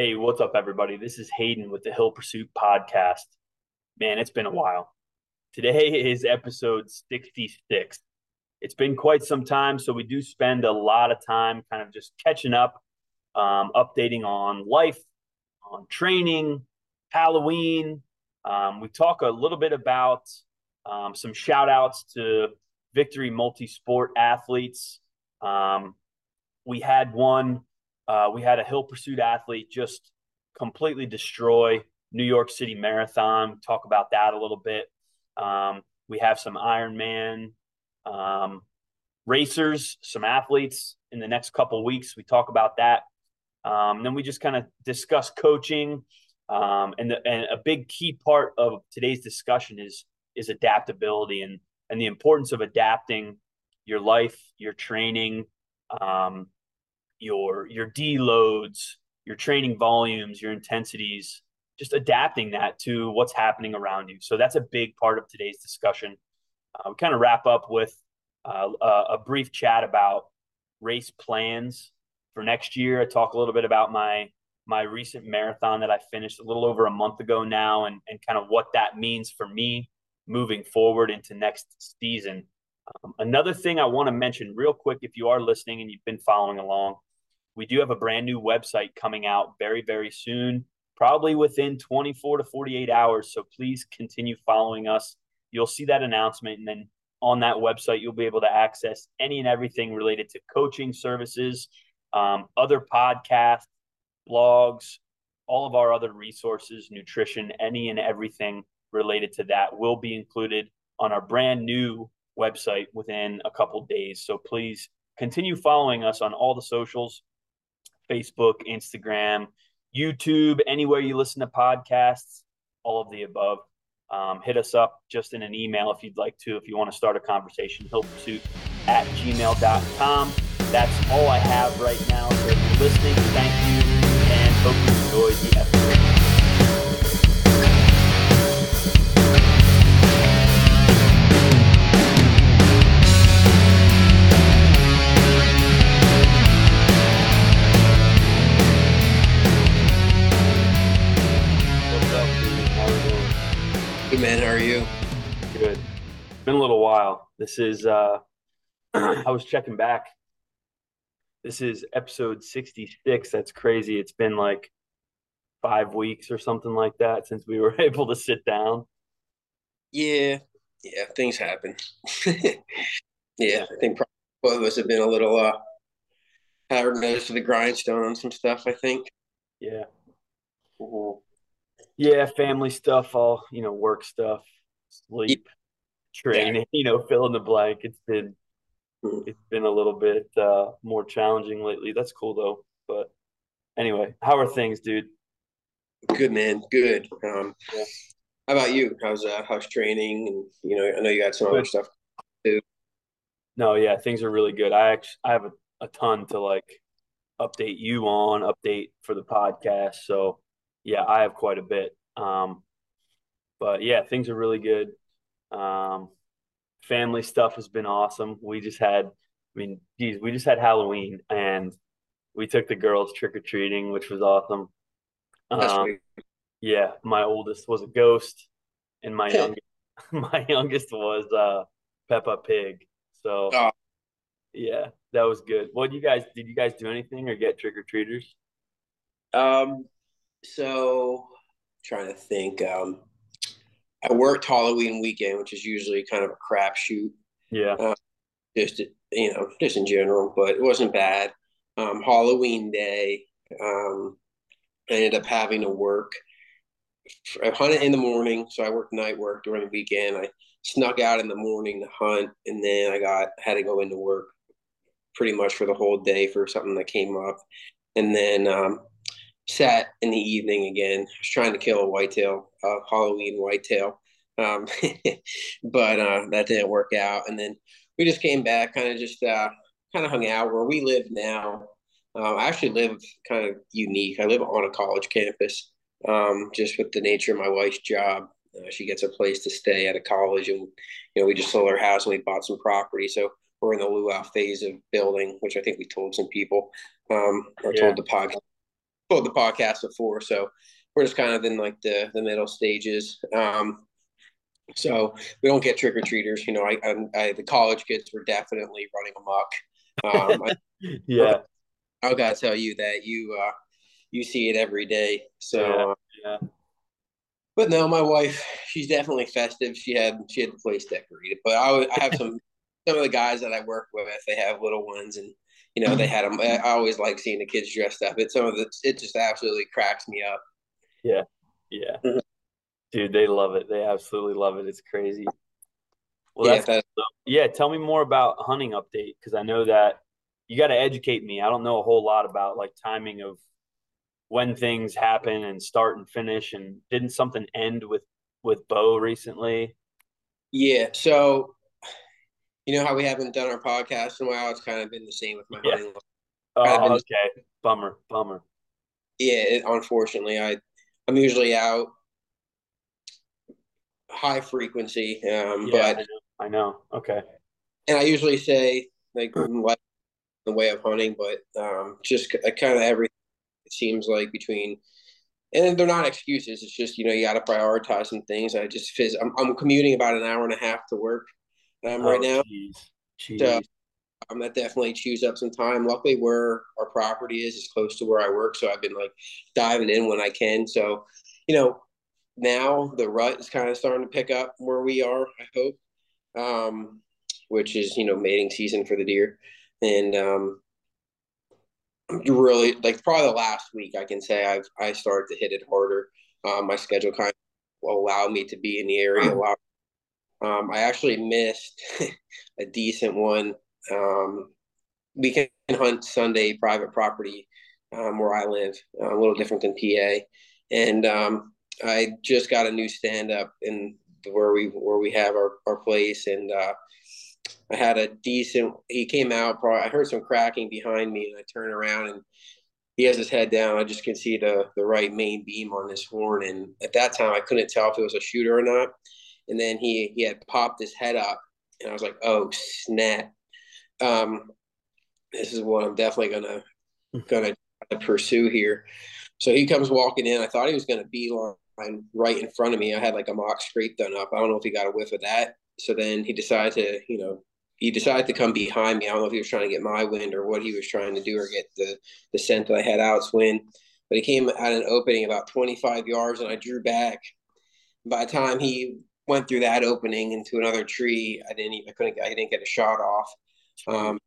Hey, what's up, everybody? This is Hayden with the Hill Pursuit Podcast. Man, it's been a while. Today is episode 66. It's been quite some time, so we do spend a lot of time kind of just catching up, um, updating on life, on training, Halloween. Um, we talk a little bit about um, some shout outs to Victory Multisport athletes. Um, we had one uh, we had a hill pursuit athlete just completely destroy New York City Marathon. Talk about that a little bit. Um, we have some Ironman um, racers, some athletes in the next couple weeks. We talk about that. Um, then we just kind of discuss coaching, um, and, the, and a big key part of today's discussion is is adaptability and and the importance of adapting your life, your training, um, your your deloads, your training volumes, your intensities, just adapting that to what's happening around you. So that's a big part of today's discussion. Uh, we kind of wrap up with uh, a, brief chat about race plans for next year. I talk a little bit about my my recent marathon that I finished a little over a month ago now, and and kind of what that means for me moving forward into next season. Um, another thing I want to mention real quick, if you are listening and you've been following along, we do have a brand new website coming out very, very soon, probably within 24 to 48 hours. So please continue following us. You'll see that announcement. And then on that website, you'll be able to access any and everything related to coaching services, um, other podcasts, blogs, all of our other resources, nutrition, any and everything related to that will be included on our brand new website within a couple days. So please continue following us on all the socials Facebook, Instagram, YouTube, anywhere you listen to podcasts, all of the above. Um, hit us up just in an email if you'd like to, if you want to start a conversation, hillpursuit at gmail.com. That's all I have right now. So if you're listening, thank you and hope you enjoyed the episode. Been a little while. This is uh I was checking back. This is episode 66. That's crazy. It's been like five weeks or something like that since we were able to sit down. Yeah. Yeah, things happen. yeah, I think both of us have been a little uh hard nose to the grindstone on some stuff, I think. Yeah. Mm-hmm. Yeah, family stuff, all you know, work stuff, sleep, training, yeah. you know, fill in the blank. It's been mm. it's been a little bit uh, more challenging lately. That's cool though. But anyway, how are things, dude? Good man, good. Um, yeah. How about you? How's uh, how's training? And you know, I know you got some good. other stuff too. No, yeah, things are really good. I actually I have a, a ton to like update you on, update for the podcast. So yeah, I have quite a bit. Um, but yeah, things are really good. Um, family stuff has been awesome. We just had, I mean, geez, we just had Halloween and we took the girls trick or treating, which was awesome. Um, yeah, my oldest was a ghost, and my youngest, my youngest was uh, Peppa Pig. So, oh. yeah, that was good. What you guys did? You guys do anything or get trick or treaters? Um, so trying to think. Um, I worked Halloween weekend, which is usually kind of a crapshoot. Yeah. Uh, just you know, just in general, but it wasn't bad. Um, Halloween day, um, I ended up having to work. I hunted in the morning, so I worked night work during the weekend. I snuck out in the morning to hunt, and then I got had to go into work pretty much for the whole day for something that came up. And then um, sat in the evening again. I was trying to kill a whitetail, a Halloween whitetail, um, but uh, that didn't work out. And then we just came back, kind of just uh, kind of hung out where we live now. Um, I actually live kind of unique. I live on a college campus, um, just with the nature of my wife's job. Uh, she gets a place to stay at a college, and you know we just sold our house and we bought some property. So we're in the luau phase of building, which I think we told some people um, or yeah. told the podcast told the podcast before, so we're just kind of in like the the middle stages. Um, so we don't get trick or treaters. You know, I, I, I, the college kids were definitely running amok. Um, I, yeah, I gotta tell you that you uh, you see it every day. So yeah, uh, yeah. but no, my wife, she's definitely festive. She had she had the place decorated. But I, I have some some of the guys that I work with. They have little ones, and you know they had them. I always like seeing the kids dressed up. It's some of the it just absolutely cracks me up. Yeah, yeah, Mhm. dude, they love it. They absolutely love it. It's crazy. Well, Yeah, that's that, yeah. Tell me more about hunting update because I know that you got to educate me. I don't know a whole lot about like timing of when things happen and start and finish. And didn't something end with with Bo recently? yeah. So you know how we haven't done our podcast in a while. It's kind of been the same with my Yeah. hunting. Oh, Kind of been- okay. Bummer, bummer. Yeah, it, unfortunately, I I'm usually out high frequency, um, Yeah, but I know. I know. Okay. and I usually say like the way of hunting, but um, just kind of everything. It seems like between, and they're not excuses. It's just you know you got to prioritize some things. I just phys- I'm I'm commuting about an hour and a half to work um, right Oh, now. Jeez. Jeez. So um, that definitely chews up some time. Luckily, where our property is is close to where I work, so I've been like diving in when I can. So, you know, now the rut is kind of starting to pick up where we are. I hope, um, which is you know mating season for the deer, and um, really like probably the last week I can say I've I started to hit it harder. Um, my schedule kind of allowed me to be in the area a lot. Um, I actually missed a decent one um, we can hunt Sunday private property um, where I live, uh, a little different than PA. And um, I just got a new stand up in where we where we have our, our place, and uh, I had a decent. He came out. Probably, I heard some cracking behind me, and I turn around and he has his head down. I just can see the the right main beam on his horn, and at that time I couldn't tell if it was a shooter or not. And then he he had popped his head up, and I was like, "Oh snap!" um, this is what I'm definitely gonna gonna pursue here. So he comes walking in. I thought he was gonna beeline right in front of me. I had like a mock scrape done up. I don't know if he got a whiff of that. So then he decided to, you know, he decided to come behind me. I don't know if he was trying to get my wind or what he was trying to do or get the the scent that I had out's wind. But he came at an opening about 25 yards, and I drew back. By the time he went through that opening into another tree, I didn't. I couldn't. I didn't get a shot off. Um,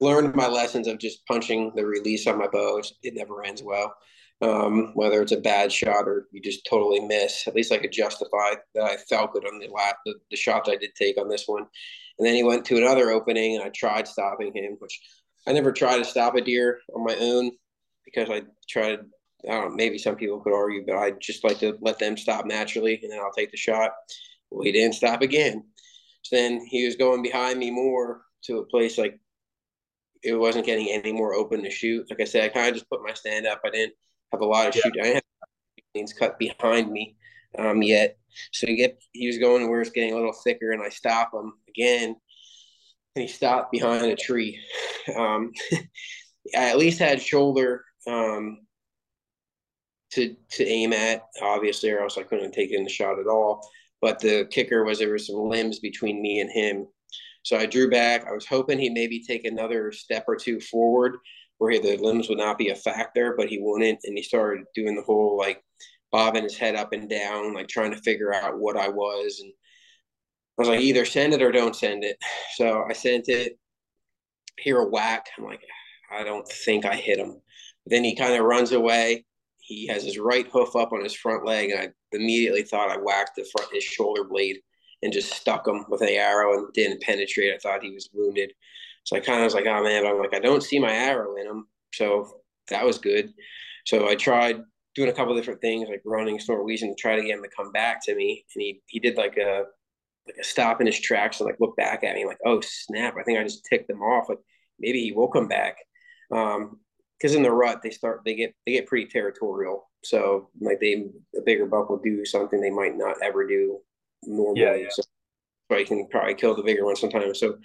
learned my lessons of just punching the release on my bow. It never ends well. Um, whether it's a bad shot or you just totally miss, at least I could justify that I felt good on the last the, the shot I did take on this one. And then he went to another opening, and I tried stopping him, which I never try to stop a deer on my own because I tried. I don't know, maybe some people could argue, but I just like to let them stop naturally, and then I'll take the shot. Well, he didn't stop again. So then he was going behind me more to a place like it wasn't getting any more open to shoot. Like I said, I kind of just put my stand up. I didn't have a lot of Yeah. shoot. I didn't have things cut behind me um, yet. So he get he was going where it's getting a little thicker, and I stop him again, and he stopped behind a tree. Um, I at least had shoulder um, to to aim at, obviously, or else I couldn't have taken the shot at all. But the kicker was there were some limbs between me and him. So I drew back. I was hoping he'd maybe take another step or two forward where the limbs would not be a factor, but he wouldn't. And he started doing the whole like bobbing his head up and down, like trying to figure out what I was. And I was like, either send it or don't send it. So I sent it. Hear a whack. I'm like, I don't think I hit him. Then he kind of runs away. He has his right hoof up on his front leg, and I immediately thought I whacked the front his shoulder blade and just stuck him with an arrow and didn't penetrate. I thought he was wounded. So I kind of was like, oh man, but I'm like, I don't see my arrow in him. So that was good. So I tried doing a couple different things like running, snort wheezing to try to get him to come back to me. And he he did like a like a stop in his tracks and like look back at me like, oh snap, I think I just ticked him off. Like maybe he will come back. Um, because in the rut they start they get they get pretty territorial. So like they a bigger buck will do something they might not ever do normally. Yeah, yeah. So, so can probably kill the bigger one sometimes. So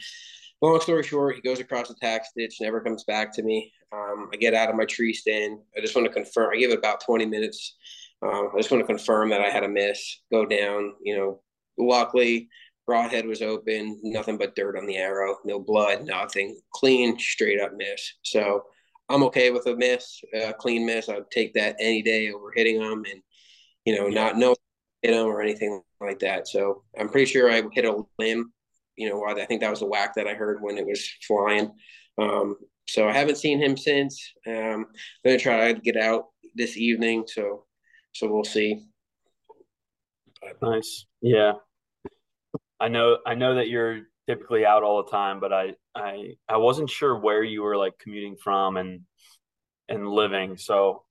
long story short, he goes across the tax ditch, never comes back to me. Um, I get out of my tree stand. I just want to confirm. I give it about 20 minutes. Um, I just want to confirm that I had a miss, go down. You know, luckily, broadhead was open, nothing but dirt on the arrow, no blood, nothing, clean, straight up miss. So I'm okay with a miss, a clean miss. I'd take that any day over hitting them and, you know, not know hit them or anything like that. So I'm pretty sure I hit a limb. You know, I think that was a whack that I heard when it was flying. Um, so I haven't seen him since. Um, I'm gonna try to get out this evening. So, so we'll see. Nice. Yeah. I know. I know that you're typically out all the time, but I, I, I wasn't sure where you were like commuting from and, and living. So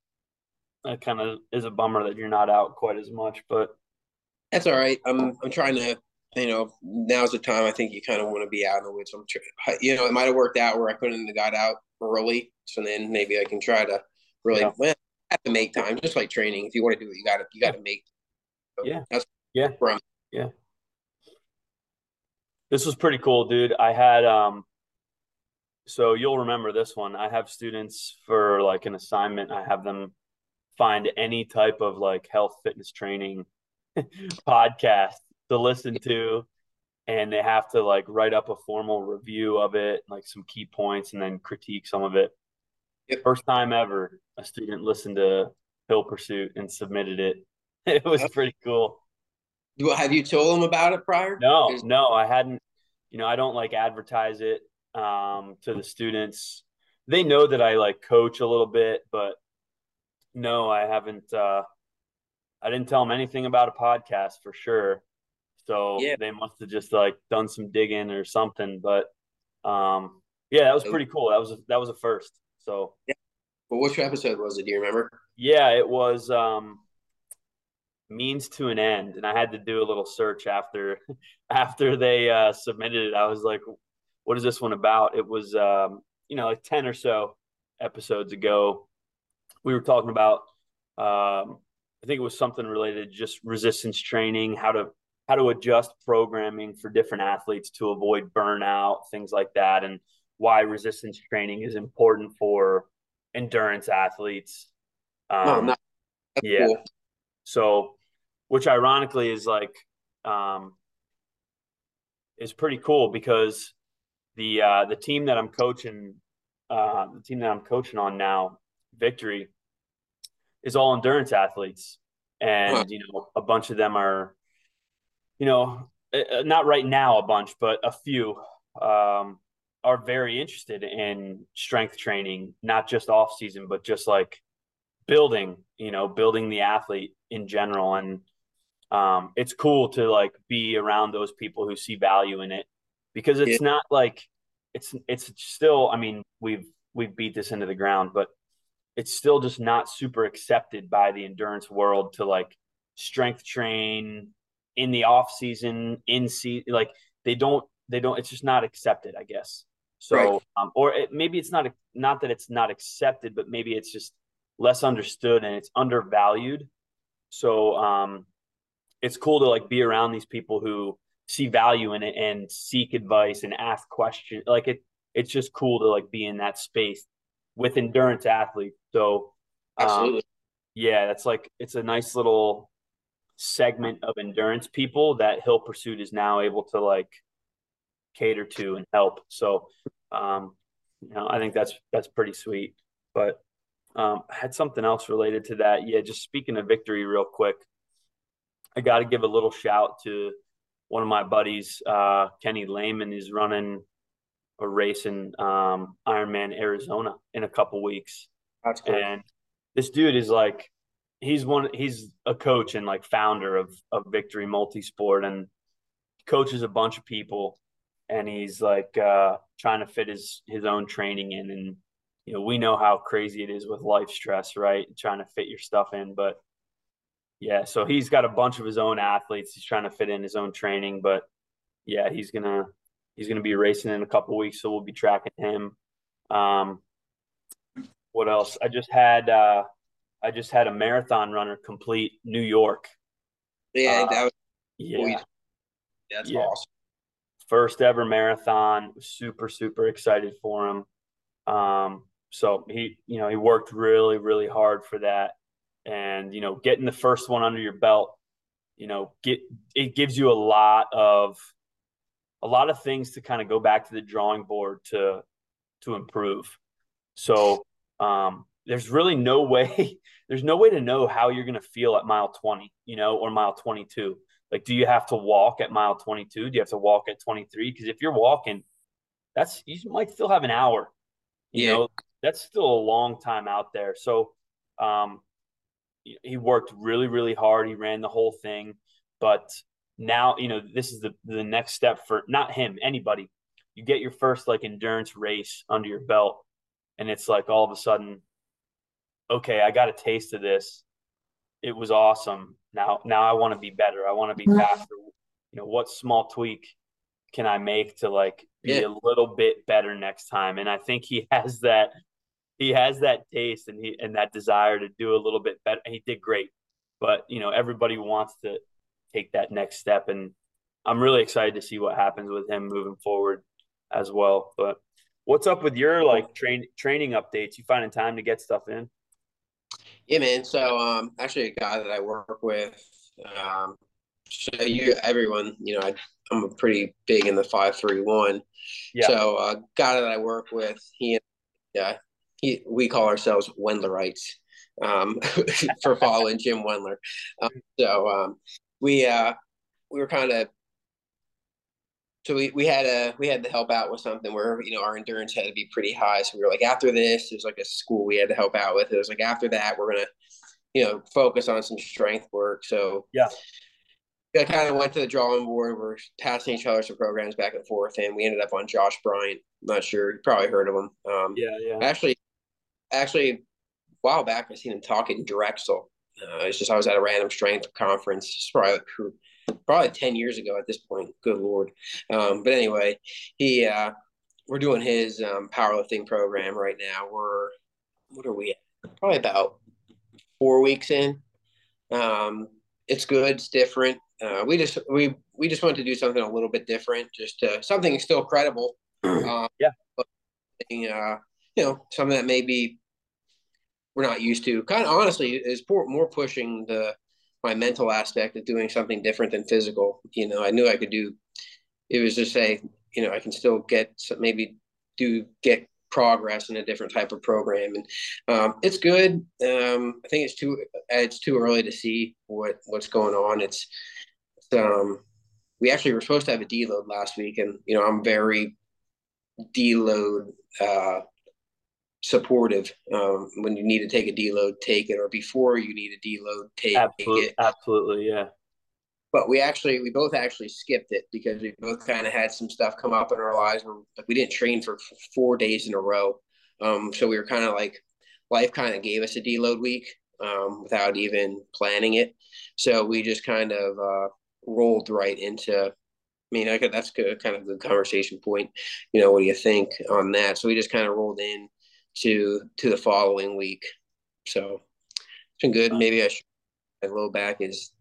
that kind of is a bummer that you're not out quite as much, but that's all right. I'm I'm trying to you know now's the time I think you kind of want to be out in the woods. I'm trying, you know it might have worked out where I couldn't have got out early, so then maybe I can try to really yeah. well, have to make time, just like training. If you want to do it, you got to you got to make. So yeah, that's yeah, yeah. This was pretty cool, dude. I had um so you'll remember this one. I have students for like an assignment. I have them find any type of like health fitness training podcast to listen to and they have to like write up a formal review of it like some key points and then critique some of it yep. first time ever a student listened to hill pursuit and submitted it it was pretty cool have you told them about it prior no no i hadn't you know i don't like advertise it um, to the students they know that i like coach a little bit but no, I haven't. Uh, I didn't tell them anything about a podcast for sure. So yeah. they must have just like done some digging or something. But um, yeah, that was pretty cool. That was a, that was a first. So yeah. Well, which episode was it? Do you remember? Yeah, it was um, means to an end, and I had to do a little search after after they uh, submitted it. I was like, "What is this one about?" It was um, you know like ten or so episodes ago we were talking about um, I think it was something related to just resistance training, how to how to adjust programming for different athletes to avoid burnout, things like that, and why resistance training is important for endurance athletes. Um, oh, nice. yeah. Cool. So, which ironically is like um, is pretty cool because the uh, the team that I'm coaching, uh, the team that I'm coaching on now, Victory, is all endurance athletes, and huh. you know a bunch of them are, you know, eh, eh, not right now a bunch, but a few um, are very interested in strength training, not just off season, but just like building, you know, building the athlete in general, and um, it's cool to like be around those people who see value in it because it's yeah. not like it's it's still. I mean, we've we've beat this into the ground, but it's still just not super accepted by the endurance world to like strength train in the off season in season like they don't they don't it's just not accepted i guess so right. um, or it, maybe it's not not that it's not accepted but maybe it's just less understood and it's undervalued so um it's cool to like be around these people who see value in it and seek advice and ask questions like it it's just cool to like be in that space with endurance athletes. So, um, absolutely, yeah, that's like it's a nice little segment of endurance people that Hill Pursuit is now able to like cater to and help. So, um, you know, I think that's that's pretty sweet. But um, I had something else related to that. Yeah, just speaking of victory, real quick, I got to give a little shout to one of my buddies, uh, Kenny Lehman, is running a race in um, Ironman Arizona in a couple weeks. That's cool. And this dude is like, he's one, he's a coach and like founder of of Victory Multisport and coaches a bunch of people. And he's like uh, trying to fit his his own training in. And you know, we know how crazy it is with life stress, right? Trying to fit your stuff in, but yeah, so he's got a bunch of his own athletes. He's trying to fit in his own training, but yeah, he's gonna He's going to be racing in a couple weeks, so we'll be tracking him. Um, what else? I just had uh, I just had a marathon runner complete New York. Yeah, uh, that was yeah. That's yeah. awesome. first ever marathon. Super, super excited for him. Um, so he, you know, he worked really, really hard for that. And, you know, getting the first one under your belt, you know, get it gives you a lot of a lot of things to kind of go back to the drawing board to to improve. So um, there's really no way there's no way to know how you're going to feel at mile 20, you know, or mile 22. Like, do you have to walk at mile 22? Do you have to walk at 23? Because if you're walking, that's you might still have an hour. You yeah. know, that's still a long time out there. So, um, he worked really, really hard. He ran the whole thing, but now you know this is the the next step for not him, anybody. You get your first like endurance race under your belt, and it's like all of a sudden, okay, I got a taste of this. It was awesome. Now, now I want to be better. I want to be mm-hmm. faster. You know, what small tweak can I make to like be yeah. a little bit better next time? And I think he has that. He has that taste and he and that desire to do a little bit better. He did great, but you know, everybody wants to take that next step, and I'm really excited to see what happens with him moving forward as well. But what's up with your like train training updates? You finding time to get stuff in? Yeah, man. So um, actually, a guy that I work with, um, so you everyone, you know, I, I'm pretty big in the five three one. Yeah. So a uh, guy that I work with, he, yeah, he, we call ourselves Wendlerites um, for following Jim Wendler. Um, so um, we uh, we were kind of so we, we had a we had to help out with something where you know our endurance had to be pretty high. So we were like, after this, there's like a school we had to help out with. It was like after that, we're gonna you know focus on some strength work. So yeah, I kind of went to the drawing board. We're passing each other some programs back and forth, and we ended up on Josh Bryant. I'm not sure you probably heard of him. Um, yeah, yeah. Actually, actually, a while back I seen him talking in Drexel. Uh, it's just I was at a random strength conference. It's probably probably 10 years ago at this point. Good Lord. Um, but anyway, he, uh, we're doing his um, powerlifting program right now. We're, what are we at? Probably about four weeks in. Um, it's good. It's different. Uh, we just, we, we just want to do something a little bit different, just uh, something still credible. Um, yeah. But, uh, you know, something that maybe we're not used to. Kind of honestly is more pushing the my mental aspect of doing something different than physical. You know, I knew I could do. It was just say, you know, I can still get maybe do get progress in a different type of program, and um, it's good. Um, I think it's too it's too early to see what what's going on. It's, it's um, we actually were supposed to have a deload last week, and you know, I'm very deload uh, supportive um, when you need to take a deload take it or before you need a deload take, absolutely, it absolutely yeah but we actually we both actually skipped it because we both kind of had some stuff come up in our lives where like we didn't train for four days in a row um, so we were kind of like life kind of gave us a deload week um, without even planning it so we just kind of uh, rolled right into I mean, I could, that's kind of good conversation point. You know, what do you think on that? So we just kind of rolled in to to the following week. So it's been good. Maybe I should my low back is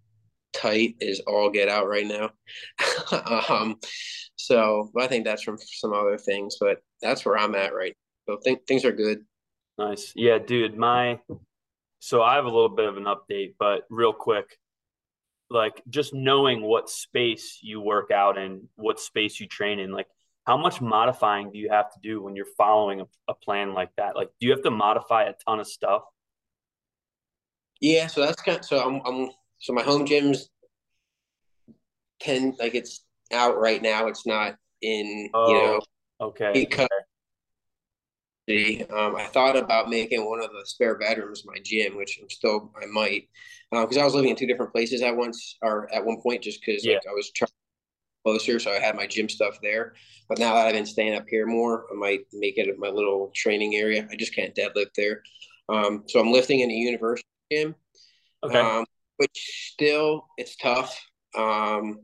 tight is all get out right now. um, so I think that's from some other things, but that's where I'm at right. So th- things are good. Nice. Yeah, dude. My so I have a little bit of an update, but real quick, like just knowing what space you work out in, what space you train in, like how much modifying do you have to do when you're following a, a plan like that? Like, do you have to modify a ton of stuff? Yeah, so that's kind. Of, so I'm, I'm so my home gym's ten like it's out right now. It's not in oh, you know okay because um, I thought about making one of the spare bedrooms my gym, which I'm still I might because uh, I was living in two different places at once or at one point just because yeah. like I was trying closer, so I had my gym stuff there. But now that I've been staying up here more, I might make it my little training area. I just can't deadlift there. Um, so I'm lifting in a university gym. Okay. Um, which still it's tough. Um,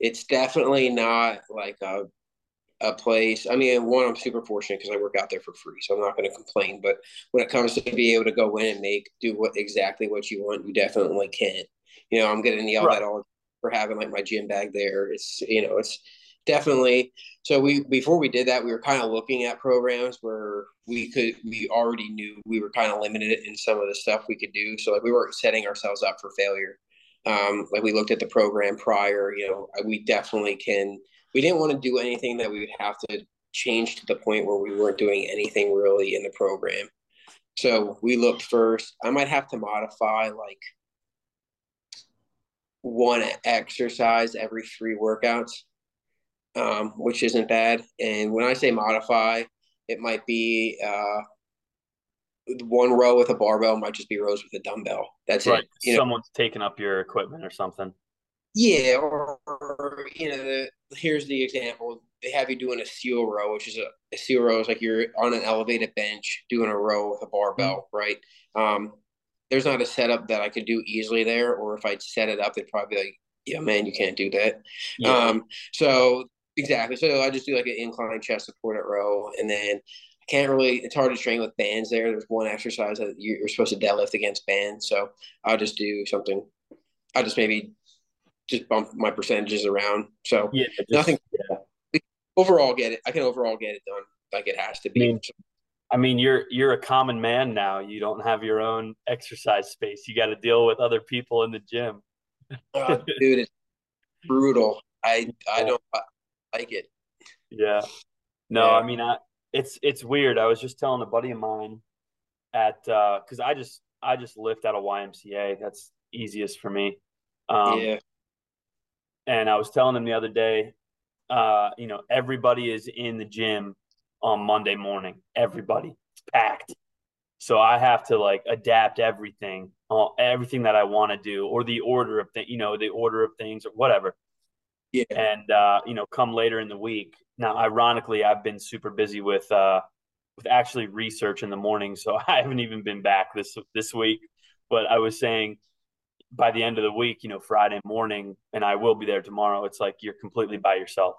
it's definitely not like a a place. I mean, one, I'm super fortunate because I work out there for free, so I'm not going to complain. But when it comes to be able to go in and make do what exactly what you want, you definitely can't. You know, I'm getting yelled right. at all for having like my gym bag there. It's you know, it's definitely. So we before we did that, we were kind of looking at programs where we could we already knew we were kind of limited in some of the stuff we could do. So like we weren't setting ourselves up for failure. Um, like we looked at the program prior, you know, we definitely can. We didn't want to do anything that we would have to change to the point where we weren't doing anything really in the program. So we looked first. I might have to modify like one exercise every three workouts, um, which isn't bad. And when I say modify, it might be uh, one row with a barbell, might just be rows with a dumbbell. That's right. it. You Someone's know? taking up your equipment or something. Yeah, or, or you know, the, here's the example. They have you doing a seal row, which is a, a seal row is like you're on an elevated bench doing a row with a barbell, mm-hmm. right? Um, there's not a setup that I could do easily there, or if I'd set it up, they'd probably be like, "Yeah, man, you can't do that." Yeah. Um, so exactly. So I just do like an incline chest support at row, and then I can't really. It's hard to train with bands there. There's one exercise that you're supposed to deadlift against bands, so I'll just do something. I'll just maybe just bump my percentages around. So yeah, just, nothing. Yeah. Overall, get it. I can overall get it done like it has to be. I mean, I mean, you're you're a common man now. You don't have your own exercise space. You got to deal with other people in the gym. uh, dude, it's brutal. I I don't like it. Yeah. No, yeah. I mean, I it's it's weird. I was just telling a buddy of mine at because uh, I just I just lift out of YMCA. That's easiest for me. Um, yeah. And I was telling him the other day, uh, you know, everybody is in the gym on Monday morning. Everybody, it's packed. So I have to like adapt everything, uh, everything that I want to do, or the order of things, you know, the order of things or whatever. Yeah. And uh, you know, come later in the week. Now, ironically, I've been super busy with uh, with actually research in the morning, so I haven't even been back this this week. But I was saying by the end of the week, you know, Friday morning, and I will be there tomorrow. It's like you're completely by yourself.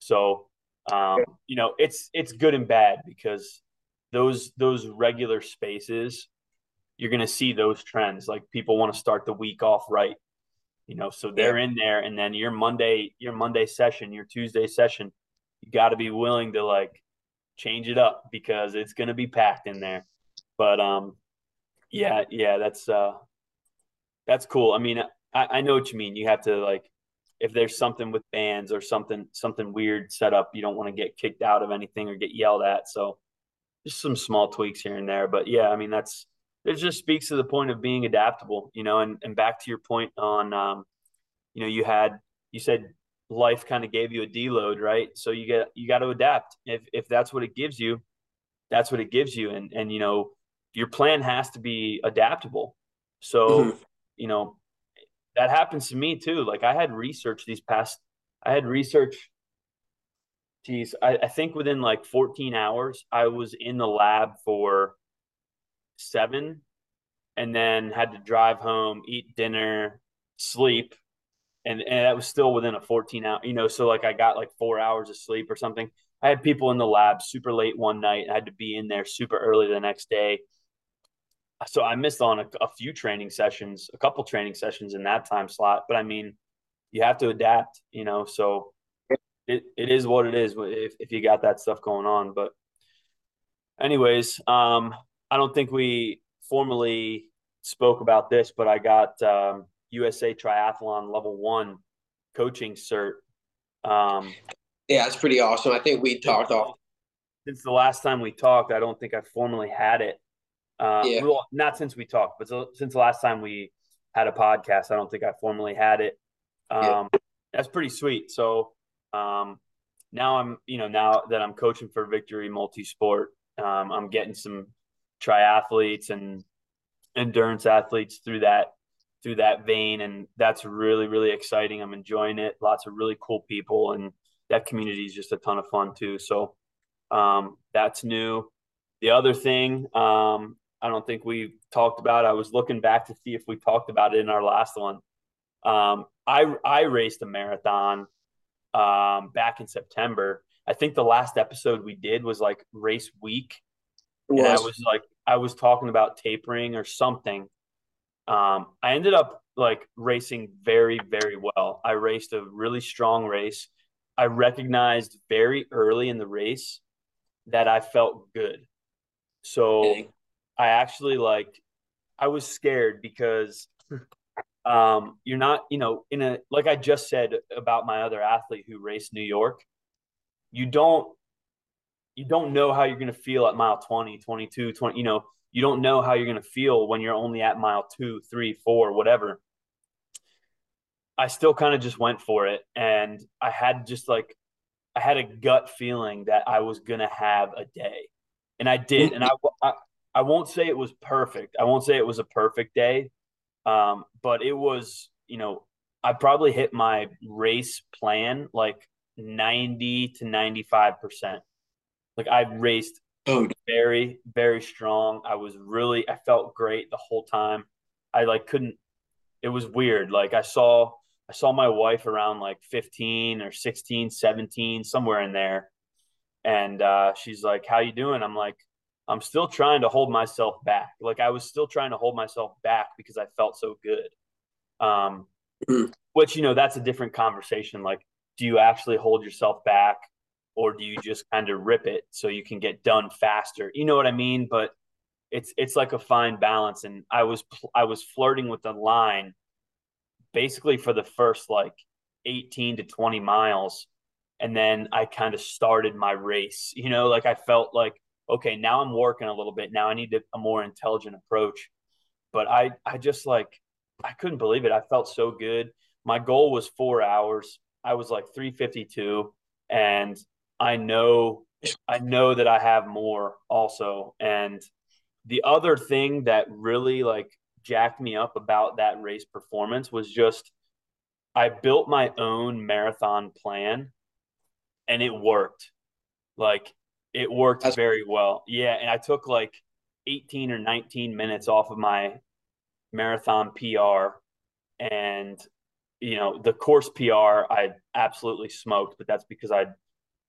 So um, you know, it's it's good and bad because those those regular spaces, you're going to see those trends. Like people want to start the week off right, you know, so they're in there, and then your Monday your Monday session, your Tuesday session, you got to be willing to like change it up because it's going to be packed in there. But um, yeah, yeah, that's uh, that's cool. I mean, I, I know what you mean. You have to like if there's something with bands or something something weird set up, you don't want to get kicked out of anything or get yelled at. So just some small tweaks here and there. But yeah, I mean that's it just speaks to the point of being adaptable, you know, and, and back to your point on um, you know, you had you said life kind of gave you a deload, right? So you get you got to adapt. If if that's what it gives you, that's what it gives you. And and you know, your plan has to be adaptable. So, mm-hmm. you know, that happens to me too. Like I had research these past, I had research. Geez, I, I think within like 14 hours, I was in the lab for seven, and then had to drive home, eat dinner, sleep, and and that was still within a 14 hour. You know, so like I got like four hours of sleep or something. I had people in the lab super late one night. I had to be in there super early the next day so I missed on a, a, few training sessions, a couple training sessions in that time slot. But I mean, you have to adapt, you know. So it, it is what it is if if you got that stuff going on. But anyways, um, I don't think we formally spoke about this, but I got um, USA Triathlon Level One coaching cert. Um, yeah, it's pretty awesome. I think we talked off since the last time we talked. I don't think I formally had it. Uh, yeah. Well, not since we talked, but so, since the last time we had a podcast, I don't think I formally had it. Um, yeah. That's pretty sweet. So um, now I'm, you know, now that I'm coaching for Victory Multisport, um, I'm getting some triathletes and endurance athletes through that through that vein, and that's really really exciting. I'm enjoying it. Lots of really cool people, and that community is just a ton of fun too. So um, that's new. The other thing um, I don't think we talked about. I was looking back to see if we talked about it in our last one. Um, I I raced a marathon um, back in September. I think the last episode we did was like race week, and I was like I was talking about tapering or something. Um, I ended up like racing very very well. I raced a really strong race. I recognized very early in the race that I felt good. So. I actually like I was scared because um you're not, you know, in a like I just said about my other athlete who raced New York, you don't you don't know how you're going to feel at mile 20, 22, 20, you know, you don't know how you're going to feel when you're only at mile two, three, four, whatever. I still kind of just went for it. And I had just like, I had a gut feeling that I was going to have a day. And I did. And I, I, I, won't say it was perfect. I won't say it was a perfect day. Um, but it was, you know, I probably hit my race plan like 90 to 95%. Like I raced oh. very, very strong. I was really, I felt great the whole time. I like couldn't, it was weird. Like I saw, I saw my wife around like 15 or 16, 17, somewhere in there. And uh, she's like, how you doing? I'm like, I'm still trying to hold myself back. Like I was still trying to hold myself back because I felt so good. Um, mm. which, you know, that's a different conversation. Like, do you actually hold yourself back or do you just kind of rip it so you can get done faster? You know what I mean? But it's it's like a fine balance and I was I was flirting with the line basically for the first like 18 to 20 miles and then I kind of started my race. You know, like I felt like okay, now I'm working a little bit. Now I need a more intelligent approach. But I I just like I couldn't believe it. I felt so good. My goal was 4 hours. I was like 352 and I know I know that I have more also. And the other thing that really like jacked me up about that race performance was just I built my own marathon plan and it worked. Like it worked That's- very well. Yeah, and I took like 18 or 19 minutes off of my marathon PR and you know, the course PR I absolutely smoked, but that's because I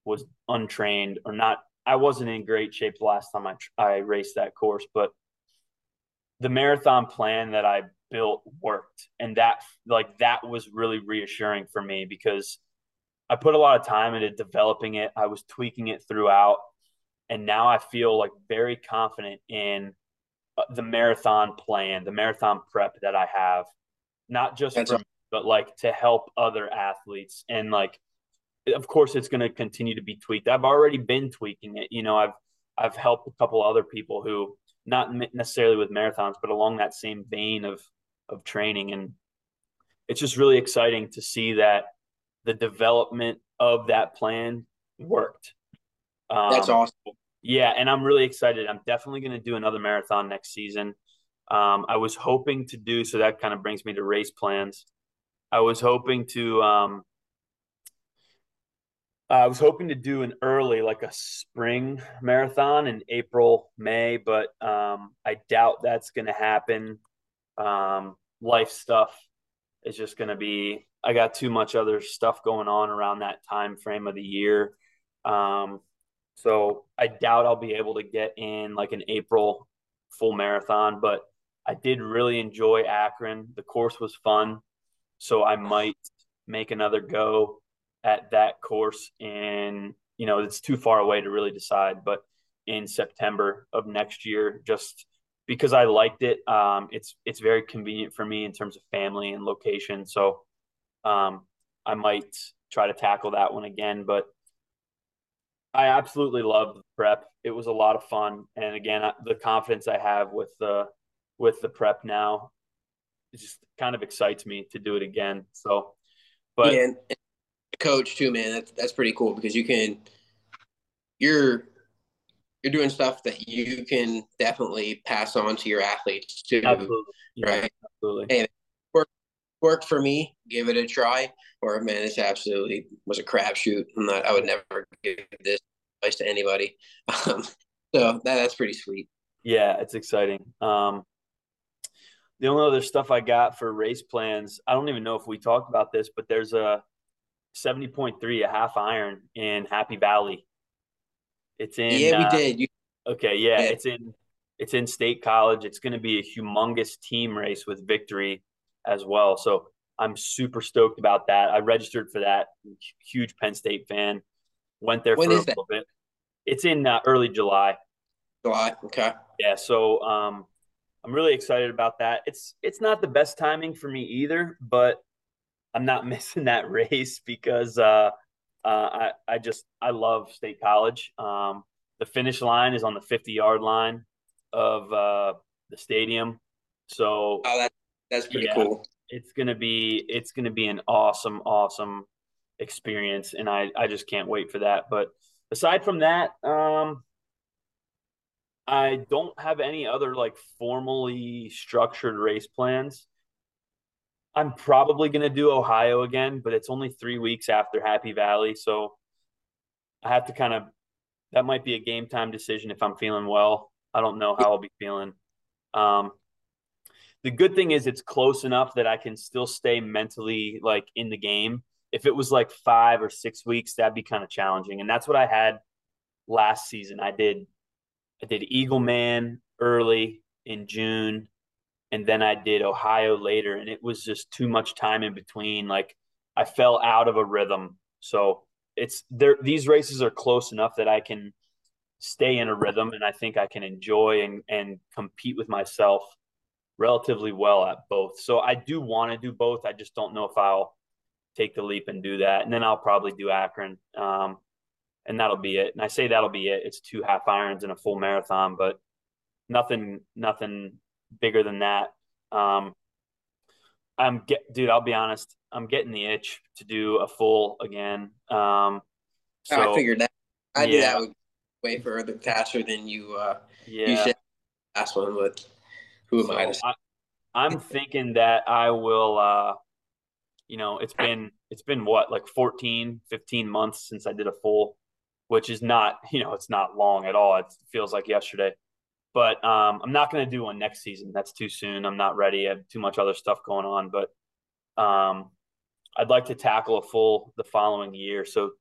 was untrained or not. I wasn't in great shape the last time I I raced that course, but the marathon plan that I built worked, and that like that was really reassuring for me because I put a lot of time into developing it. I was tweaking it throughout, and now I feel like very confident in uh, the marathon plan, the marathon prep that I have, not just That's from, but like to help other athletes and like of course it's going to continue to be tweaked. I've already been tweaking it. You know, I've I've helped a couple other people who not necessarily with marathons, but along that same vein of of training, and it's just really exciting to see that the development of that plan worked. Um, That's awesome. Yeah, and I'm really excited. I'm definitely going to do another marathon next season. Um, I was hoping to do so. That kind of brings me to race plans. I was hoping to um, I was hoping to do an early, like a spring marathon in April, May, but um, I doubt that's going to happen. Um, life stuff is just going to be. I got too much other stuff going on around that time frame of the year, um, so I doubt I'll be able to get in like an April full marathon. But I did really enjoy Akron. The course was fun, so I might make another go at that course in you know it's too far away to really decide but in september of next year just because i liked it um, it's it's very convenient for me in terms of family and location so um, i might try to tackle that one again but i absolutely loved the prep it was a lot of fun and again the confidence i have with the with the prep now it just kind of excites me to do it again so but yeah, coach too, man. That's that's pretty cool because you can you're you're doing stuff that you can definitely pass on to your athletes too. Absolutely. Right. absolutely. And work work for me, give it a try. Or man, this absolutely was a crapshoot. I'm not I would never give this advice to anybody. Um, so that, that's pretty sweet. Yeah, it's exciting. Um the only other stuff I got for race plans, I don't even know if we talked about this, but there's a 70.3, a half iron in Happy Valley. It's in Yeah, we uh, did. You- okay, yeah, yeah, it's in it's in State College. It's going to be a humongous team race with victory as well. So I'm super stoked about that. I registered for that. Huge Penn State fan. Went there when for a little bit. It's in uh, early July. July. Okay. Yeah. So um, I'm really excited about that. It's it's not the best timing for me either, but I'm not missing that race because uh, uh, I I just I love State College. Um, the finish line is on the 50 yard line of uh, the stadium. So oh, that, that's pretty yeah, cool. It's gonna be it's gonna be an awesome awesome experience, and I I just can't wait for that. But aside from that, um, I don't have any other like formally structured race plans. I'm probably going to do Ohio again, but it's only three weeks after Happy Valley. So I have to kind of, that might be a game time decision if I'm feeling well. I don't know how I'll be feeling. Um, the good thing is it's close enough that I can still stay mentally like in the game. If it was like five or six weeks, that'd be kind of challenging. And that's what I had last season. I did I did Eagleman early in June, and then I did Ohio later, and it was just too much time in between. Like I fell out of a rhythm. So it's there. These races are close enough that I can stay in a rhythm, and I think I can enjoy and and compete with myself relatively well at both. So I do want to do both. I just don't know if I'll take the leap and do that. And then I'll probably do Akron. Um, and that'll be it. And I say that'll be it. It's two half irons and a full marathon, but nothing, nothing bigger than that. Um, I'm get, dude. I'll be honest. I'm getting the itch to do a full again. Um, so, oh, I figured that. I yeah. knew that would way further faster than you. Uh, yeah. You should last one, but who am so I to? I, I'm thinking that I will. Uh, you know, it's been it's been what like 14, 15 months since I did a full which is not, you know, it's not long at all. It feels like yesterday. But um, I'm not going to do one next season. That's too soon. I'm not ready. I have too much other stuff going on. But um, I'd like to tackle a full the following year. So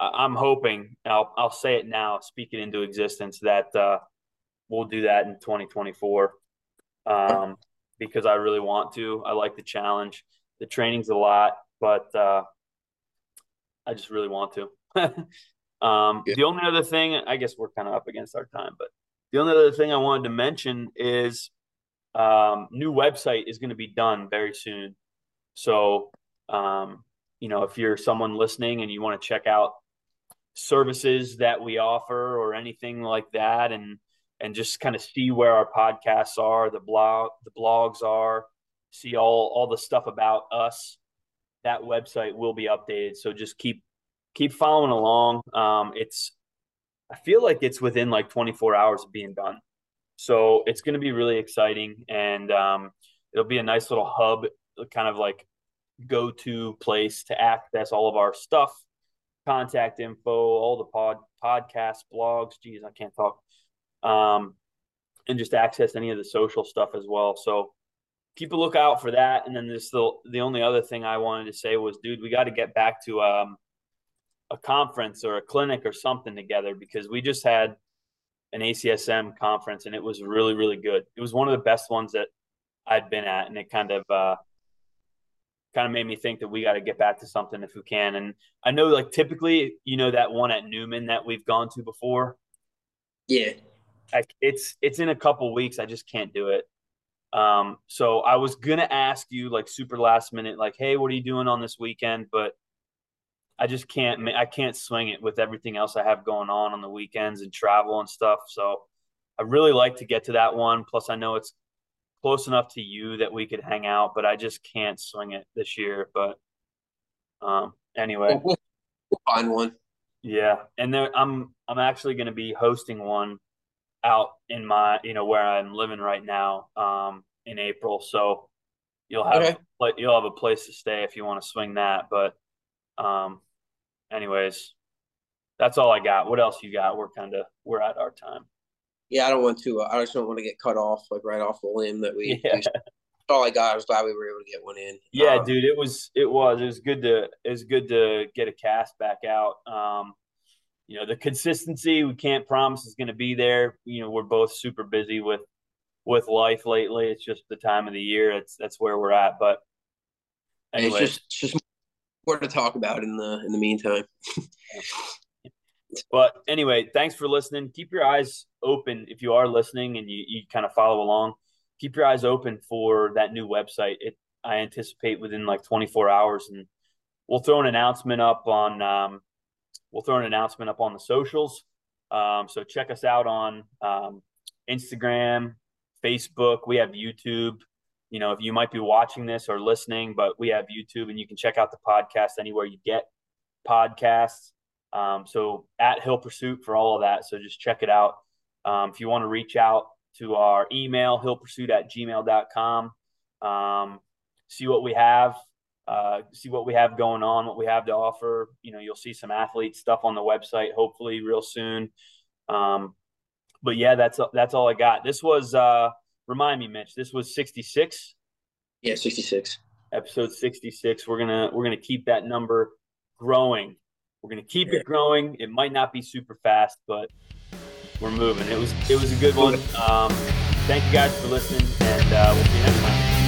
I'm hoping, I'll, I'll say it now, speak it into existence, that uh, we'll do that in 2024 um, because I really want to. I like the challenge. The training's a lot, but uh, I just really want to. Um, yeah. The only other thing, I guess we're kind of up against our time, but the only other thing I wanted to mention is um, new website is going to be done very soon. So, um, you know, if you're someone listening and you want to check out services that we offer or anything like that, and and just kind of see where our podcasts are, the blog, the blogs are, see all all the stuff about us. That website will be updated. So just keep keep following along. Um, it's I feel like it's within like 24 hours of being done. So it's going to be really exciting, and um, it'll be a nice little hub, kind of like go to place to access all of our stuff, contact info, all the pod podcasts, blogs. Geez, I can't talk. Um, and just access any of the social stuff as well. So keep a lookout for that. And then this the the only other thing I wanted to say was, dude, we got to get back to um, a conference or a clinic or something together because we just had an ACSM conference and it was really really good. It was one of the best ones that I'd been at, and it kind of uh, kind of made me think that we got to get back to something if we can. And I know like typically, you know, that one at Newman that we've gone to before. Yeah, I, it's it's in a couple weeks. I just can't do it. Um, so I was gonna ask you like super last minute, like, hey, what are you doing on this weekend? But I just can't I can't swing it with everything else I have going on on the weekends and travel and stuff. So I really like to get to that one. Plus, I know it's close enough to you that we could hang out, but I just can't swing it this year. But um, anyway, we'll, find one. Yeah, and there I'm I'm actually going to be hosting one out in my you know where I'm living right now um, in April. So you'll have okay. you'll have a place to stay if you want to swing that. But um, anyways, that's all I got. What else you got? We're kind of we're at our time. Yeah, I don't want to. Uh, I just don't want to get cut off like right off the limb that we. Yeah. we all I got. I was glad we were able to get one in. Yeah, um, dude, it was it was it was good to it was good to get a cast back out. Um, you know, the consistency we can't promise is going to be there. You know, we're both super busy with with life lately. It's just the time of the year. It's that's where we're at. But Anyway. It's just, it's just more to talk about in the in the meantime. but anyway, thanks for listening. Keep your eyes open if you are listening and you, you kind of follow along. Keep your eyes open for that new website. It I anticipate within like 24 hours, and we'll throw an announcement up on um, we'll throw an announcement up on the socials. Um, so check us out on um, Instagram, Facebook. We have YouTube. You know, if you might be watching this or listening, but we have YouTube, and you can check out the podcast anywhere you get podcasts. Um, so at Hill Pursuit for all of that. So just check it out. Um, if you want to reach out to our email, hillpursuit at gmail.com, um, see what we have, uh, see what we have going on, what we have to offer. You know, you'll see some athlete stuff on the website, hopefully real soon. Um, but yeah, that's that's all I got. This was uh, remind me, Mitch. This was sixty six. Yeah, sixty six. Episode sixty six. We're gonna we're gonna keep that number growing. We're gonna keep yeah. it growing. It might not be super fast, but we're moving. It was it was a good one. Um, thank you guys for listening, and uh,